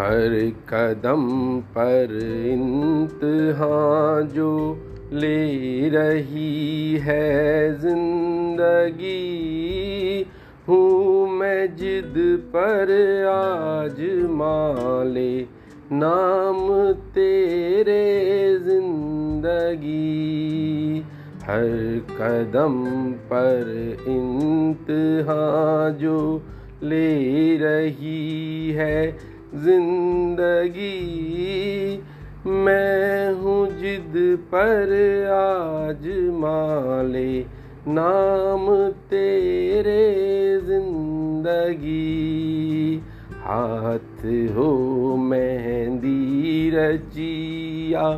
हर कदम पर इम्तहान जो ले रही है ज़िंदगी, हूँ मैं जिद पर आज माले, नाम तेरे ज़िंदगी। हर कदम पर इम्तहान जो ले रही है ज़िंदगी मैं हूँ जिद पर आज माले, नाम तेरे ज़िंदगी। हाथ हो मेहंदी रचिया,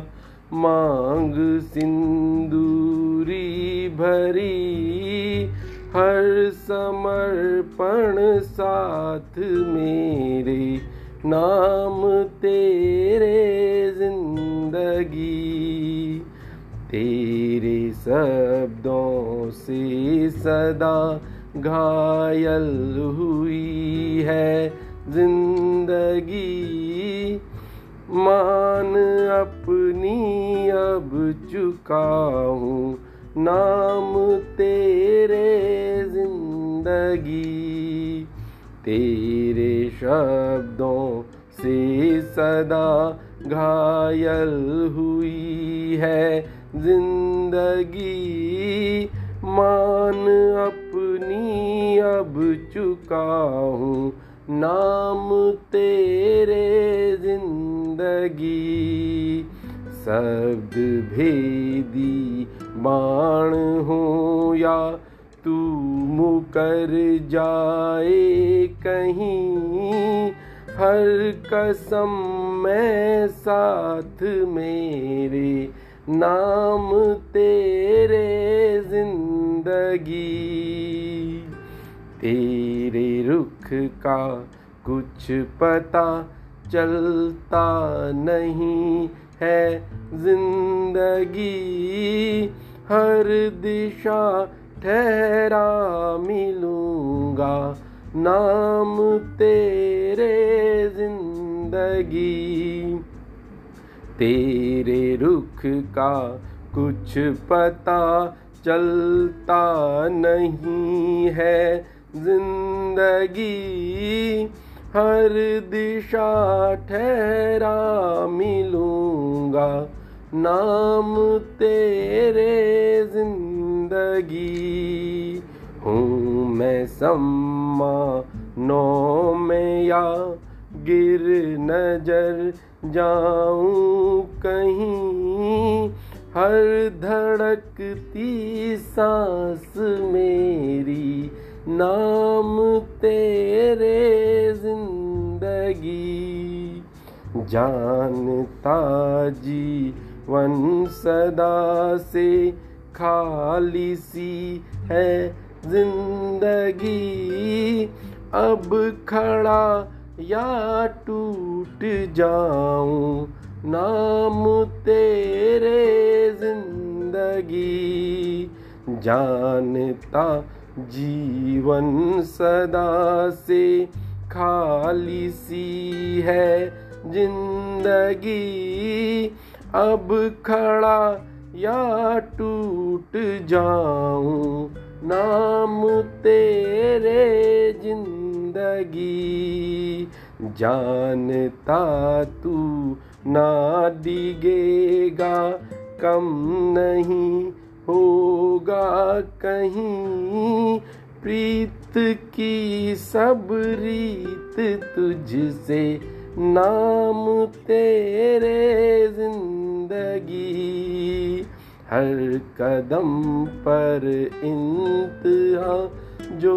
मांग सिंदूरी भरी। हर समर्पण साथ मेरे नाम तेरे ज़िंदगी, तेरे शब्दों से सदा घायल हुई है ज़िंदगी। मान अपनी अब चुका हूँ, नाम तेरे ज़िंदगी। तेरे शब्दों से सदा घायल हुई है। जिंदगी मान अपनी अब चुका हूँ। नाम तेरे जिंदगी। शब्द भेदी बाण हो या तू मुकर जाए कहीं, हर कसम मैं साथ मेरे, नाम तेरे ज़िंदगी। तेरे रुख का कुछ पता चलता नहीं है ज़िंदगी, हर दिशा ठहरा मिलूँगा नाम तेरे ज़िंदगी। तेरे रुख का कुछ पता चलता नहीं है ज़िंदगी। हर दिशा ठहरा मिलूँगा नाम तेरे ज़िंदगी। हूँ मैं सम्मा नो में या गिर नज़र जाऊँ कहीं। हर धड़कती सांस मेरी, नाम तेरे ज़िंदगी। जानता जी जीवन सदा से खाली सी है ज़िंदगी। अब खड़ा या टूट जाऊँ, नाम तेरे ज़िंदगी। जानता जीवन सदा से खाली सी है ज़िंदगी। अब खड़ा या टूट जाऊँ, नाम तेरे ज़िंदगी। जानता तू ना डिगेगा कम नहीं होगा कहीं। प्रीत की सब रीत तुझसे, नाम तेरे ज़िंदगी। हर कदम पर इंतहा जो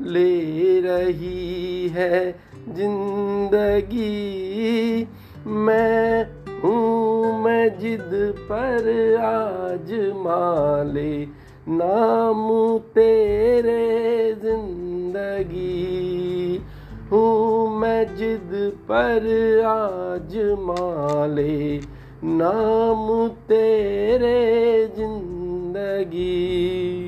ले रही है ज़िंदगी। मैं हूँ मैं जिद पर आज माले, नाम तेरे ज़िंदगी। हूँ मैं जिद पर आज माले नाम तेरे ज़िंदगी।